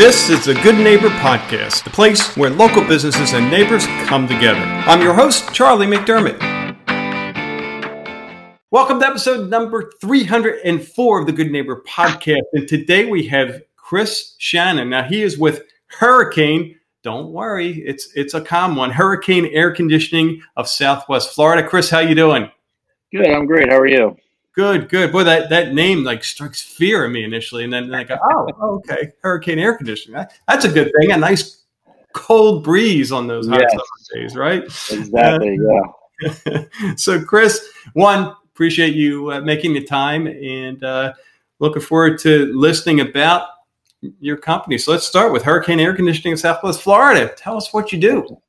This is the Good Neighbor Podcast, the place where local businesses and neighbors come together. I'm your host, Charlie McDermott. Welcome to episode number 304 of the Good Neighbor Podcast. And today we have Chris Shannon. Now he is with Hurricane. Don't worry, it's it's a calm one. Hurricane Air Conditioning of Southwest Florida. Chris, how you doing? Good, I'm great. How are you? Good, good. Boy, that, that name like strikes fear in me initially, and then like, oh, okay, hurricane air conditioning. That, that's a good thing. A nice cold breeze on those hot yes. summer days, right? Exactly. Uh, yeah. so, Chris, one appreciate you uh, making the time, and uh, looking forward to listening about your company. So, let's start with Hurricane Air Conditioning in Southwest Florida. Tell us what you do.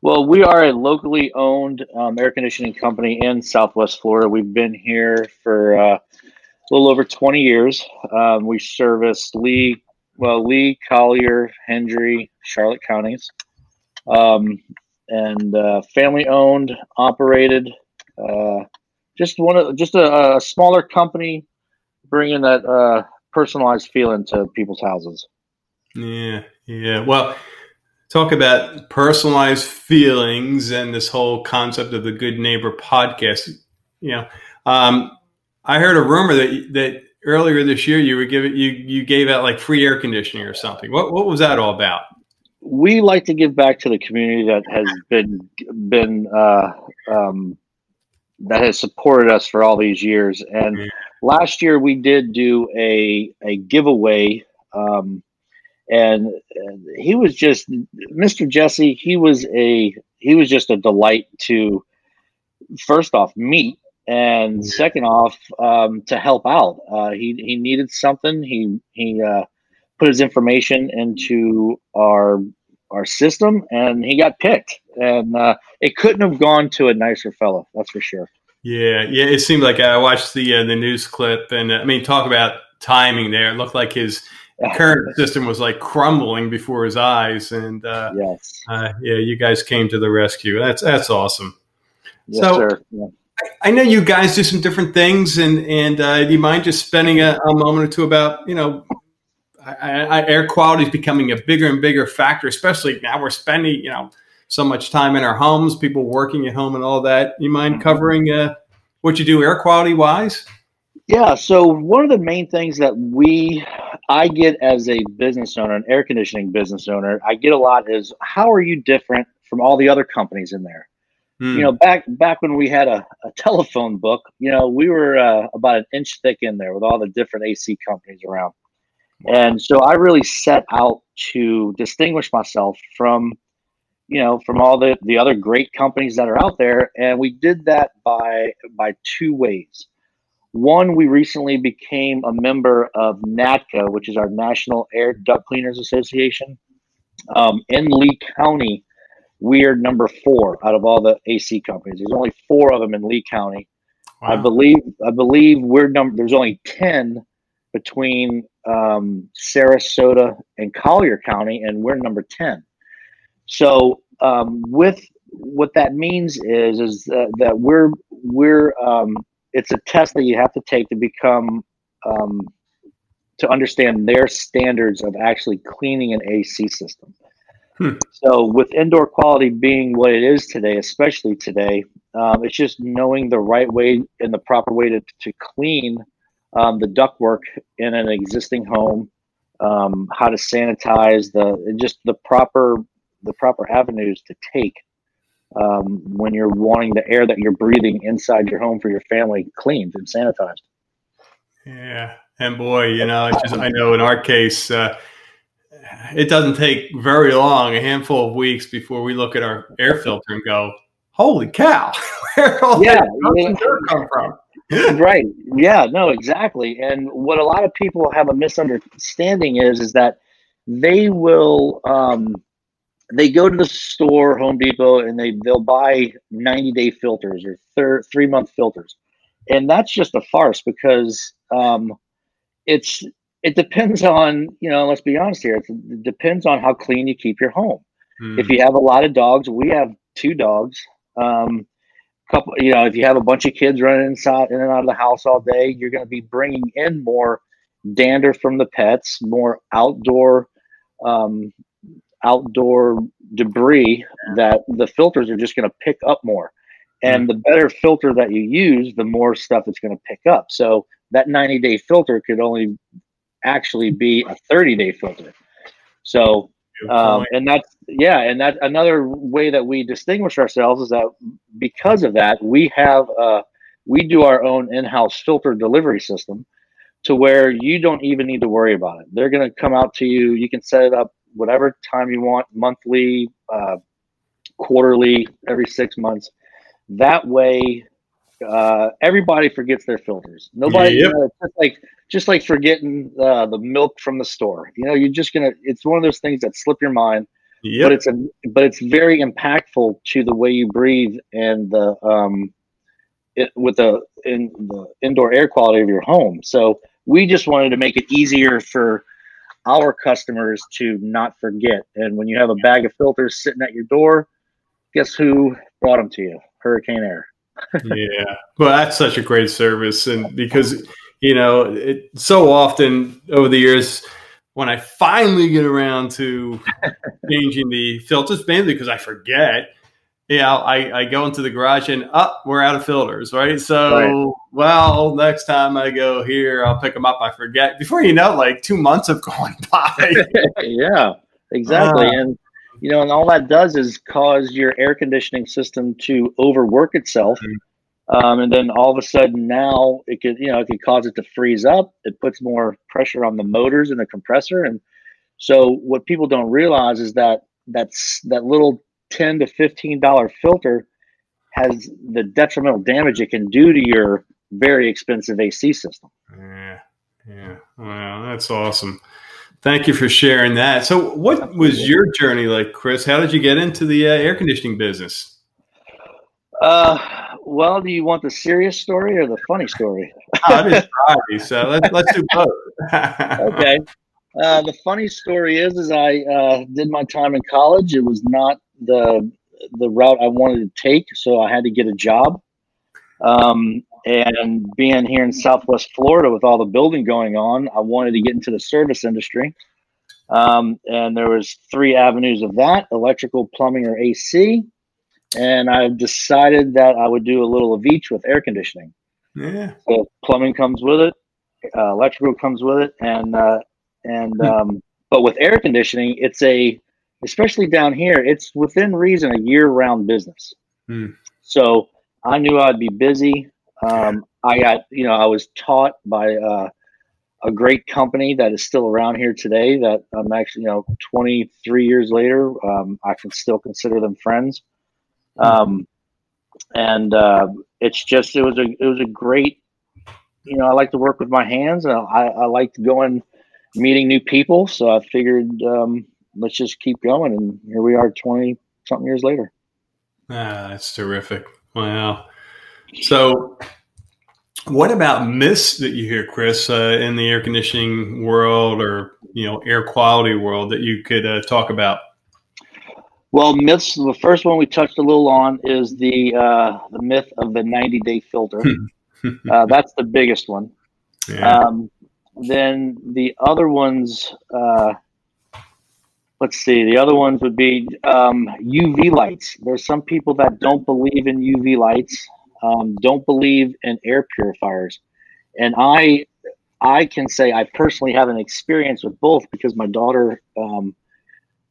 Well, we are a locally owned um, air conditioning company in Southwest Florida. We've been here for uh, a little over 20 years. Um, we service Lee, well, Lee, Collier, Hendry, Charlotte counties, um, and uh, family owned, operated. Uh, just one of just a, a, smaller company, bringing that uh, personalized feeling to people's houses. Yeah, yeah. Well talk about personalized feelings and this whole concept of the good neighbor podcast. You know um, i heard a rumor that that earlier this year you were giving you you gave out like free air conditioning or something. What what was that all about? We like to give back to the community that has been been uh, um, that has supported us for all these years. And mm-hmm. last year we did do a a giveaway um, and, he was just Mr. Jesse. He was a he was just a delight to first off meet and second off um, to help out. Uh, he he needed something. He he uh, put his information into our our system, and he got picked. And uh, it couldn't have gone to a nicer fellow. That's for sure. Yeah, yeah. It seemed like I watched the uh, the news clip, and uh, I mean, talk about timing there. It looked like his current system was like crumbling before his eyes, and uh, yes, uh, yeah, you guys came to the rescue. That's that's awesome. Yes, so, sir. Yeah. I, I know you guys do some different things, and and uh, do you mind just spending a, a moment or two about you know I, I, air quality is becoming a bigger and bigger factor, especially now we're spending, you know, so much time in our homes, people working at home and all that. You mind mm-hmm. covering uh, what you do air quality wise? Yeah. So one of the main things that we, I get as a business owner, an air conditioning business owner, I get a lot is how are you different from all the other companies in there? Hmm. You know, back back when we had a, a telephone book, you know, we were uh, about an inch thick in there with all the different AC companies around, and so I really set out to distinguish myself from, you know, from all the the other great companies that are out there, and we did that by by two ways. One, we recently became a member of NADCA, which is our National Air Duct Cleaners Association. Um, in Lee County, we are number four out of all the AC companies. There's only four of them in Lee County. Wow. I believe I believe we're number. There's only ten between um, Sarasota and Collier County, and we're number ten. So um, with what that means is is that, that we're we're um, it's a test that you have to take to become um, to understand their standards of actually cleaning an AC system. Hmm. So, with indoor quality being what it is today, especially today, um, it's just knowing the right way and the proper way to, to clean um, the ductwork in an existing home, um, how to sanitize the just the proper the proper avenues to take um, when you're wanting the air that you're breathing inside your home for your family cleaned and sanitized. Yeah, and boy, you know, just, I know in our case, uh, it doesn't take very long, a handful of weeks before we look at our air filter and go, "Holy cow, where all yeah, that dirt come from?" right. Yeah. No. Exactly. And what a lot of people have a misunderstanding is, is that they will. Um, they go to the store, Home Depot, and they they'll buy 90 day filters or thir- three month filters, and that's just a farce because um, it's it depends on you know let's be honest here it depends on how clean you keep your home. Mm. If you have a lot of dogs, we have two dogs. Um, couple, you know, if you have a bunch of kids running inside in and out of the house all day, you're going to be bringing in more dander from the pets, more outdoor um, outdoor debris that the filters are just going to pick up more. And mm. the better filter that you use, the more stuff it's going to pick up. So that 90 day filter could only actually be a 30 day filter. So, um, and that's, yeah. And that another way that we distinguish ourselves is that because of that, we have, uh, we do our own in house filter delivery system to where you don't even need to worry about it. They're going to come out to you. You can set it up whatever time you want, monthly, uh, quarterly, every six months. That way, uh, everybody forgets their filters. Nobody, yep. you know, just like just like forgetting uh, the milk from the store. You know, you're just gonna. It's one of those things that slip your mind. Yep. But it's a but it's very impactful to the way you breathe and the um, it, with the in the indoor air quality of your home. So we just wanted to make it easier for our customers to not forget. And when you have a bag of filters sitting at your door, guess who brought them to you? Hurricane Air. yeah, well, that's such a great service, and because you know, it so often over the years when I finally get around to changing the filters, mainly because I forget, yeah, I, I go into the garage and up, oh, we're out of filters, right? So, right. well, next time I go here, I'll pick them up. I forget. Before you know, like two months have gone by. yeah, exactly. Uh, and you know, and all that does is cause your air conditioning system to overwork itself. Mm-hmm. Um, and then all of a sudden now it could, you know, it could cause it to freeze up. It puts more pressure on the motors and the compressor. And so what people don't realize is that that's that little 10 to 15 dollar filter has the detrimental damage it can do to your very expensive AC system. Yeah. Yeah. Wow, that's awesome. Thank you for sharing that. So, what was your journey like, Chris? How did you get into the uh, air conditioning business? Uh, well, do you want the serious story or the funny story? oh, it is Friday, so let's let's do both. okay. Uh, the funny story is, is I uh, did my time in college. It was not the the route I wanted to take, so I had to get a job. Um, and being here in Southwest Florida with all the building going on, I wanted to get into the service industry. Um, and there was three avenues of that: electrical, plumbing, or AC. And I decided that I would do a little of each with air conditioning. Yeah. So plumbing comes with it, uh, electrical comes with it, and uh, and um, but with air conditioning, it's a especially down here, it's within reason a year round business. Hmm. So I knew I'd be busy. Um, I got, you know, I was taught by uh, a great company that is still around here today that I'm actually, you know, 23 years later, um, I can still consider them friends. Hmm. Um, and uh, it's just, it was a, it was a great, you know, I like to work with my hands and I, I like to go and meeting new people. So I figured, um, let's just keep going. And here we are 20 something years later. Ah, that's terrific. Wow. So, what about myths that you hear, Chris, uh, in the air conditioning world or you know air quality world that you could uh, talk about? Well, myths. The first one we touched a little on is the uh, the myth of the 90 day filter. uh, that's the biggest one. Yeah. Um, then the other ones, uh, let's see, the other ones would be um, UV lights. There's some people that don't believe in UV lights, um, don't believe in air purifiers, and I, I can say I personally have an experience with both because my daughter, um,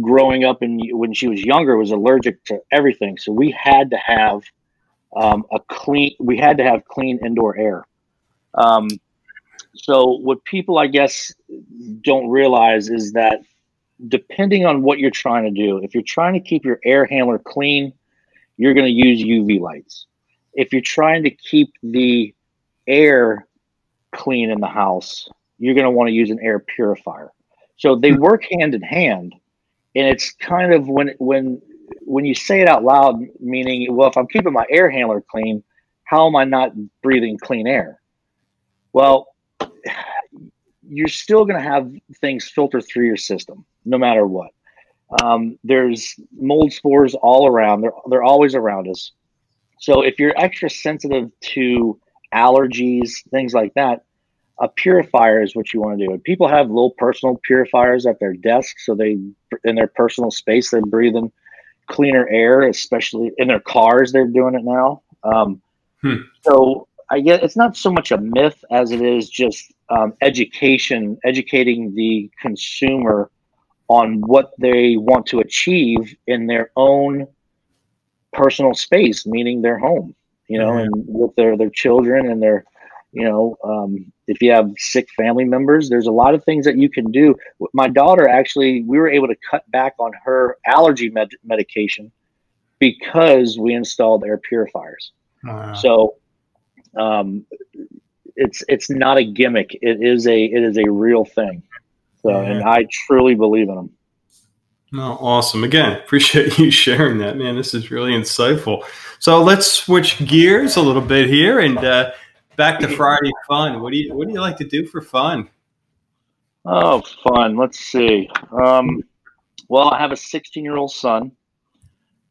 growing up and when she was younger, was allergic to everything. So we had to have um, a clean. We had to have clean indoor air. Um, so what people, I guess, don't realize is that depending on what you're trying to do, if you're trying to keep your air handler clean, you're going to use UV lights. If you're trying to keep the air clean in the house, you're going to want to use an air purifier. So they hmm. work hand in hand, and it's kind of when when when you say it out loud, meaning, well, if I'm keeping my air handler clean, how am I not breathing clean air? Well, you're still going to have things filter through your system no matter what. Um, there's mold spores all around. They're they're always around us. So if you're extra sensitive to allergies, things like that, a purifier is what you want to do. And people have little personal purifiers at their desk, so they in their personal space they're breathing cleaner air, especially in their cars. They're doing it now. Um, hmm. So I get it's not so much a myth as it is just um, education, educating the consumer on what they want to achieve in their own personal space, meaning their home, you know, mm-hmm. and with their their children and their, you know, um, if you have sick family members, there's a lot of things that you can do. My daughter actually, we were able to cut back on her allergy med- medication because we installed air purifiers. So, um, it's it's not a gimmick. It is a it is a real thing. So, yeah. and I truly believe in them. No, awesome. Again, appreciate you sharing that, man. This is really insightful. So let's switch gears a little bit here and uh, back to Friday fun. What do you What do you like to do for fun? Oh, fun. Let's see. Um, well, I have a 16 year old son,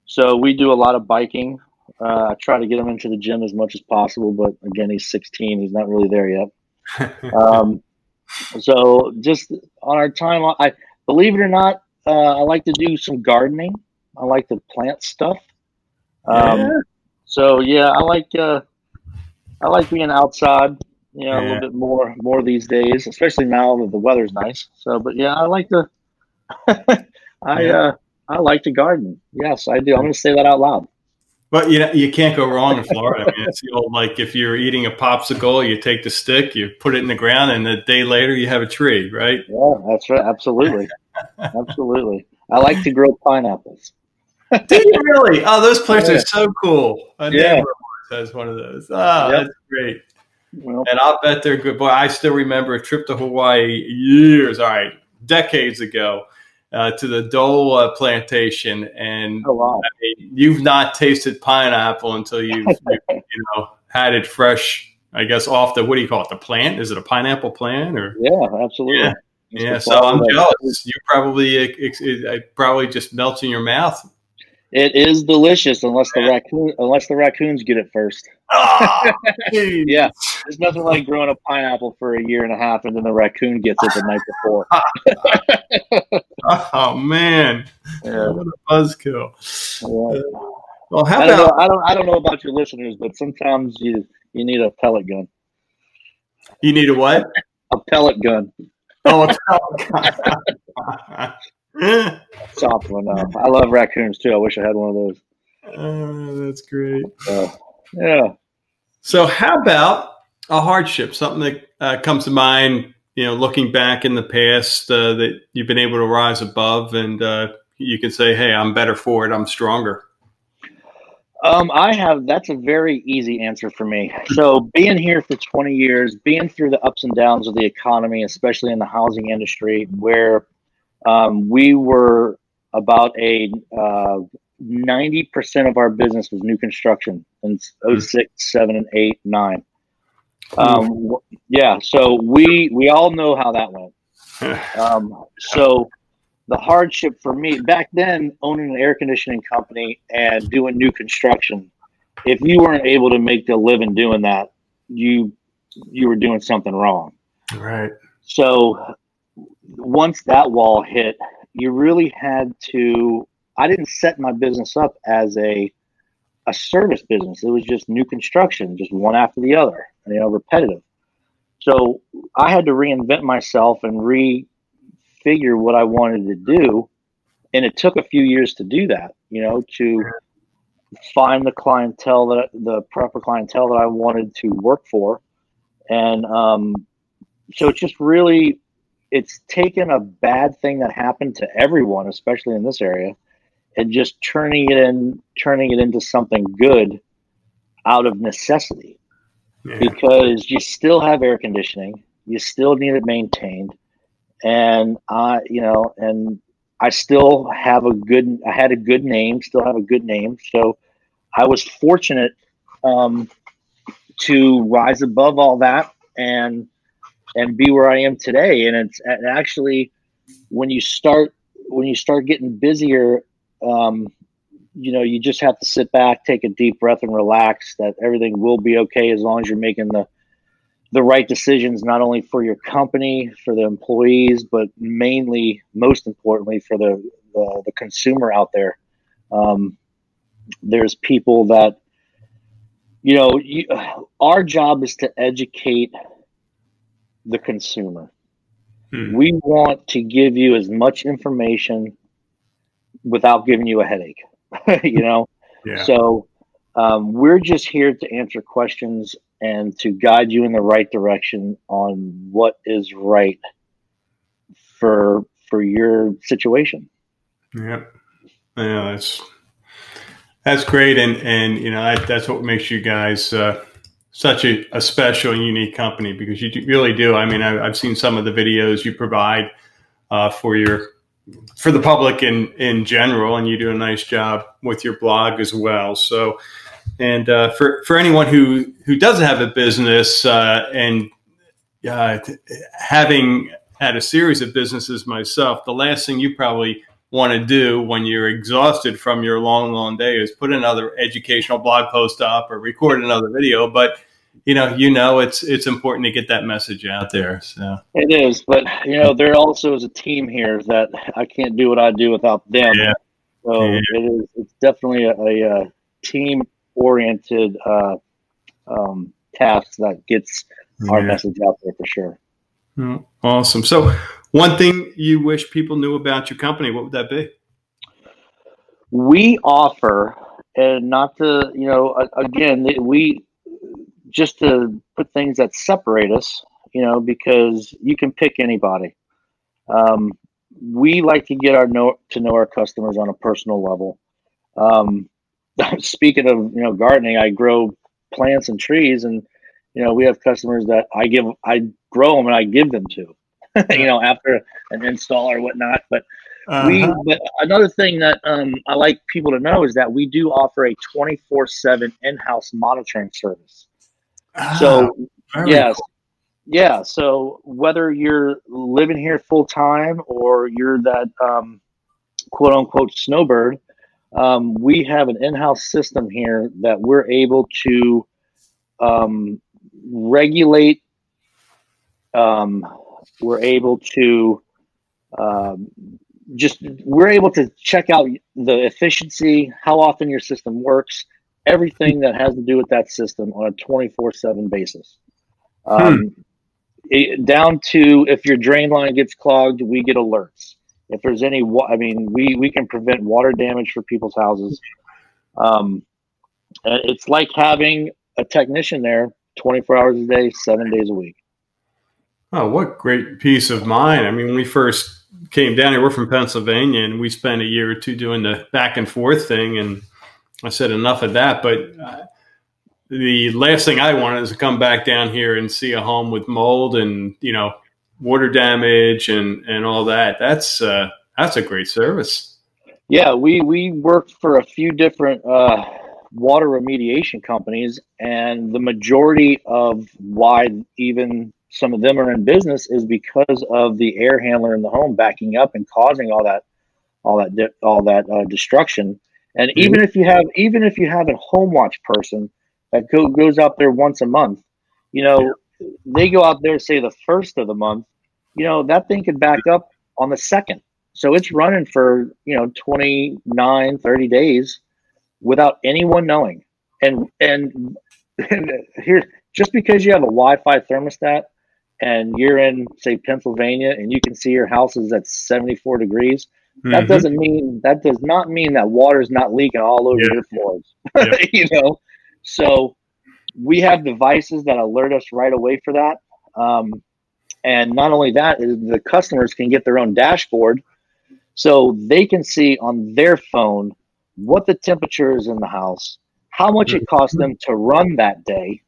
so we do a lot of biking. Uh, I try to get him into the gym as much as possible, but again, he's 16. He's not really there yet. um, so just on our time, I believe it or not, uh, I like to do some gardening. I like to plant stuff. Um, yeah. So yeah, I like uh, I like being outside. You know, yeah. a little bit more more these days, especially now that the weather's nice. So, but yeah, I like to. I yeah. uh, I like to garden. Yes, I do. I'm going to say that out loud. But you know, you can't go wrong in Florida. I mean, it's the old like if you're eating a popsicle, you take the stick, you put it in the ground, and a day later you have a tree, right? Yeah, that's right. Absolutely, absolutely. I like to grow pineapples. Do you really? Oh, those plants yeah. are so cool. I yeah. has one of those. Oh, yep. that's great. Well, and I'll bet they're good. Boy, I still remember a trip to Hawaii years, all right, decades ago uh, to the Dole uh, plantation, and oh, wow. I mean, you've not tasted pineapple until you've you know had it fresh. I guess off the what do you call it? The plant? Is it a pineapple plant or? Yeah, absolutely. Yeah, yeah so I'm jealous. You probably it, it, it, probably just melts in your mouth it is delicious unless the raccoon unless the raccoons get it first. Oh, yeah, there's nothing like growing a pineapple for a year and a half and then the raccoon gets it the night before. oh man, yeah. what a buzzkill! Yeah. Uh, well, how I about know, I don't I don't know about your listeners, but sometimes you you need a pellet gun. You need a what? a pellet gun. Oh, a pellet gun. Soft one. Uh, I love raccoons too. I wish I had one of those. Uh, that's great. Uh, yeah. So, how about a hardship? Something that uh, comes to mind, you know, looking back in the past uh, that you've been able to rise above, and uh, you can say, "Hey, I'm better for it. I'm stronger." Um, I have. That's a very easy answer for me. So, being here for 20 years, being through the ups and downs of the economy, especially in the housing industry, where um, we were about a uh, 90% of our business was new construction in 06, 7, and 8, 9. Um, yeah, so we we all know how that went. Um, so the hardship for me back then, owning an air conditioning company and doing new construction, if you weren't able to make the living doing that, you you were doing something wrong. Right. So once that wall hit, you really had to. I didn't set my business up as a a service business. It was just new construction, just one after the other, you know, repetitive. So I had to reinvent myself and refigure what I wanted to do, and it took a few years to do that. You know, to find the clientele that the proper clientele that I wanted to work for, and um, so it's just really it's taken a bad thing that happened to everyone, especially in this area, and just turning it in, turning it into something good out of necessity. Yeah. Because you still have air conditioning, you still need it maintained, and I, you know, and I still have a good, I had a good name, still have a good name, so I was fortunate um, to rise above all that and and be where I am today. And it's actually when you start when you start getting busier, um, you know, you just have to sit back, take a deep breath, and relax. That everything will be okay as long as you're making the the right decisions not only for your company, for the employees, but mainly, most importantly, for the the, the consumer out there. Um, there's people that you know you, our job is to educate the consumer. Hmm. we want to give you as much information without giving you a headache you know? Yeah. so um, we're just here to answer questions and to guide you in the right direction on what is right for for your situation. Yep. Yeah that's that's great, and and you know that, that's what makes you guys uh, such a, a, special and unique company because you really do. I mean, I, have seen some of the videos you provide uh, for your for the public in in general, and you do a nice job with your blog as well. So, and uh, for for anyone who who doesn't have a business uh, and uh, having had a series of businesses myself, the last thing you probably want to do when you're exhausted from your long, long day is put another educational blog post up or record another video. But you know, you know, it's it's important to get that message out there. So it is, but you know, there also is a team here that I can't do what I do without them. Yeah. So yeah. it is. It's definitely a, a, a team oriented uh, um, task that gets our message out there for sure. Oh, awesome. So, one thing you wish people knew about your company, what would that be? We offer, and not to, you know, again, we just to put things that separate us, you know, because you can pick anybody. Um, we like to get our know to know our customers on a personal level. Um, speaking of, you know, gardening, I grow plants and trees, and you know, we have customers that I give, I grow them and I give them to, you know, after an install or whatnot. But uh-huh. we, but another thing that um, I like people to know is that we do offer a 24 seven in-house monitoring service. Ah, so yes, cool. yeah. So whether you're living here full time or you're that um, quote unquote snowbird, um, we have an in-house system here that we're able to um, regulate. Um, we're able to um, just we're able to check out the efficiency, how often your system works, everything that has to do with that system on a twenty four seven basis. Um, hmm. it, down to if your drain line gets clogged, we get alerts. If there's any, I mean, we we can prevent water damage for people's houses. Um, it's like having a technician there 24 hours a day, seven days a week. Oh, what great peace of mind. I mean, when we first came down here, we're from Pennsylvania and we spent a year or two doing the back and forth thing. And I said, enough of that. But the last thing I wanted is to come back down here and see a home with mold and, you know, water damage and, and all that. That's, uh, that's a great service. Yeah, we, we worked for a few different, uh, water remediation companies, and the majority of why even some of them are in business is because of the air handler in the home backing up and causing all that, all that, all that uh, destruction. And mm-hmm. even if you have, even if you have a home watch person that go, goes out there once a month, you know, they go out there say the first of the month, you know, that thing could back up on the second. So it's running for, you know, 29, 30 days without anyone knowing. And and, and here, just because you have a Wi-Fi thermostat and you're in say Pennsylvania and you can see your house is at 74 degrees, mm-hmm. that doesn't mean that does not mean that water is not leaking all over yeah. your floors. Yeah. you know, so we have devices that alert us right away for that. Um, and not only that, the customers can get their own dashboard so they can see on their phone what the temperature is in the house, how much it costs them to run that day,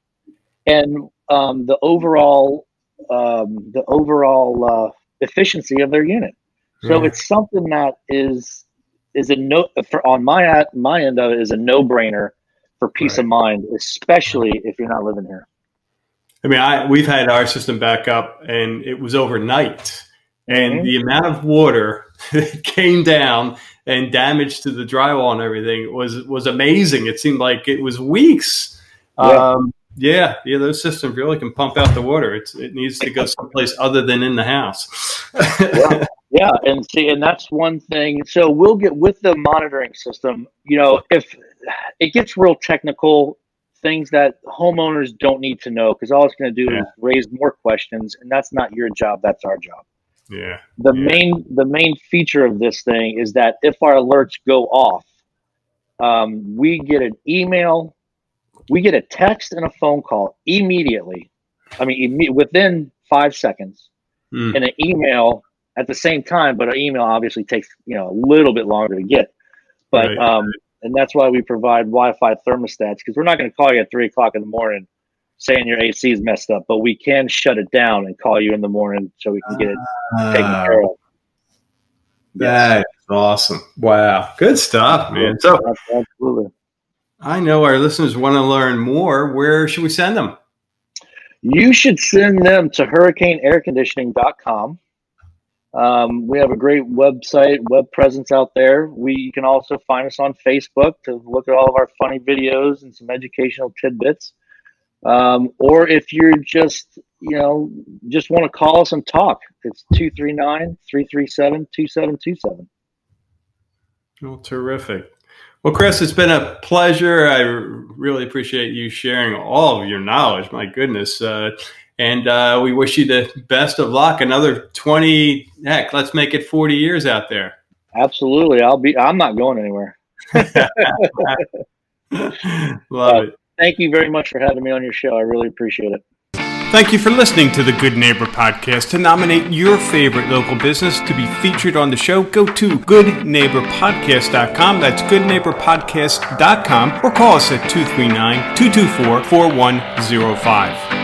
and um, the overall um, the overall uh, efficiency of their unit. So it's something that is is a no for on my my end of it is a no brainer for peace right. of mind, especially if you're not living here. I mean, I we've had our system back up, and it was overnight, and mm-hmm. the amount of water that came down and damage to the drywall and everything was was amazing. It seemed like it was weeks. Yeah. Um, Yeah, yeah, those systems really can pump out the water. It's it needs to go someplace other than in the house. yeah, yeah, and see, and that's one thing. So we'll get with the monitoring system. You know, if it gets real technical, things that homeowners don't need to know because all it's going to do yeah. is raise more questions, and that's not your job. That's our job. Yeah. The yeah. main the main feature of this thing is that if our alerts go off, um, we get an email, we get a text and a phone call immediately. I mean, within five seconds, mm. and an email at the same time. But an email obviously takes you know a little bit longer to get. But right. um, and that's why we provide Wi-Fi thermostats because we're not going to call you at three o'clock in the morning saying your AC is messed up, but we can shut it down and call you in the morning so we can get it uh, taken care of. That's awesome! Wow, good stuff, man. So absolutely. I know our listeners want to learn more. Where should we send them? You should send them to hurricaneairconditioning.com. Um, we have a great website, web presence out there. We you can also find us on Facebook to look at all of our funny videos and some educational tidbits. Um, or if you're just, you know, just want to call us and talk, it's 239 337 2727. Well, terrific. Well, Chris, it's been a pleasure. I really appreciate you sharing all of your knowledge. My goodness. Uh, and uh, we wish you the best of luck. Another 20, heck, let's make it 40 years out there. Absolutely. I'll be, I'm not going anywhere. Love uh, it. Thank you very much for having me on your show. I really appreciate it. Thank you for listening to the Good Neighbor Podcast. To nominate your favorite local business to be featured on the show, go to goodneighborpodcast.com. That's goodneighborpodcast.com or call us at 239 224 4105.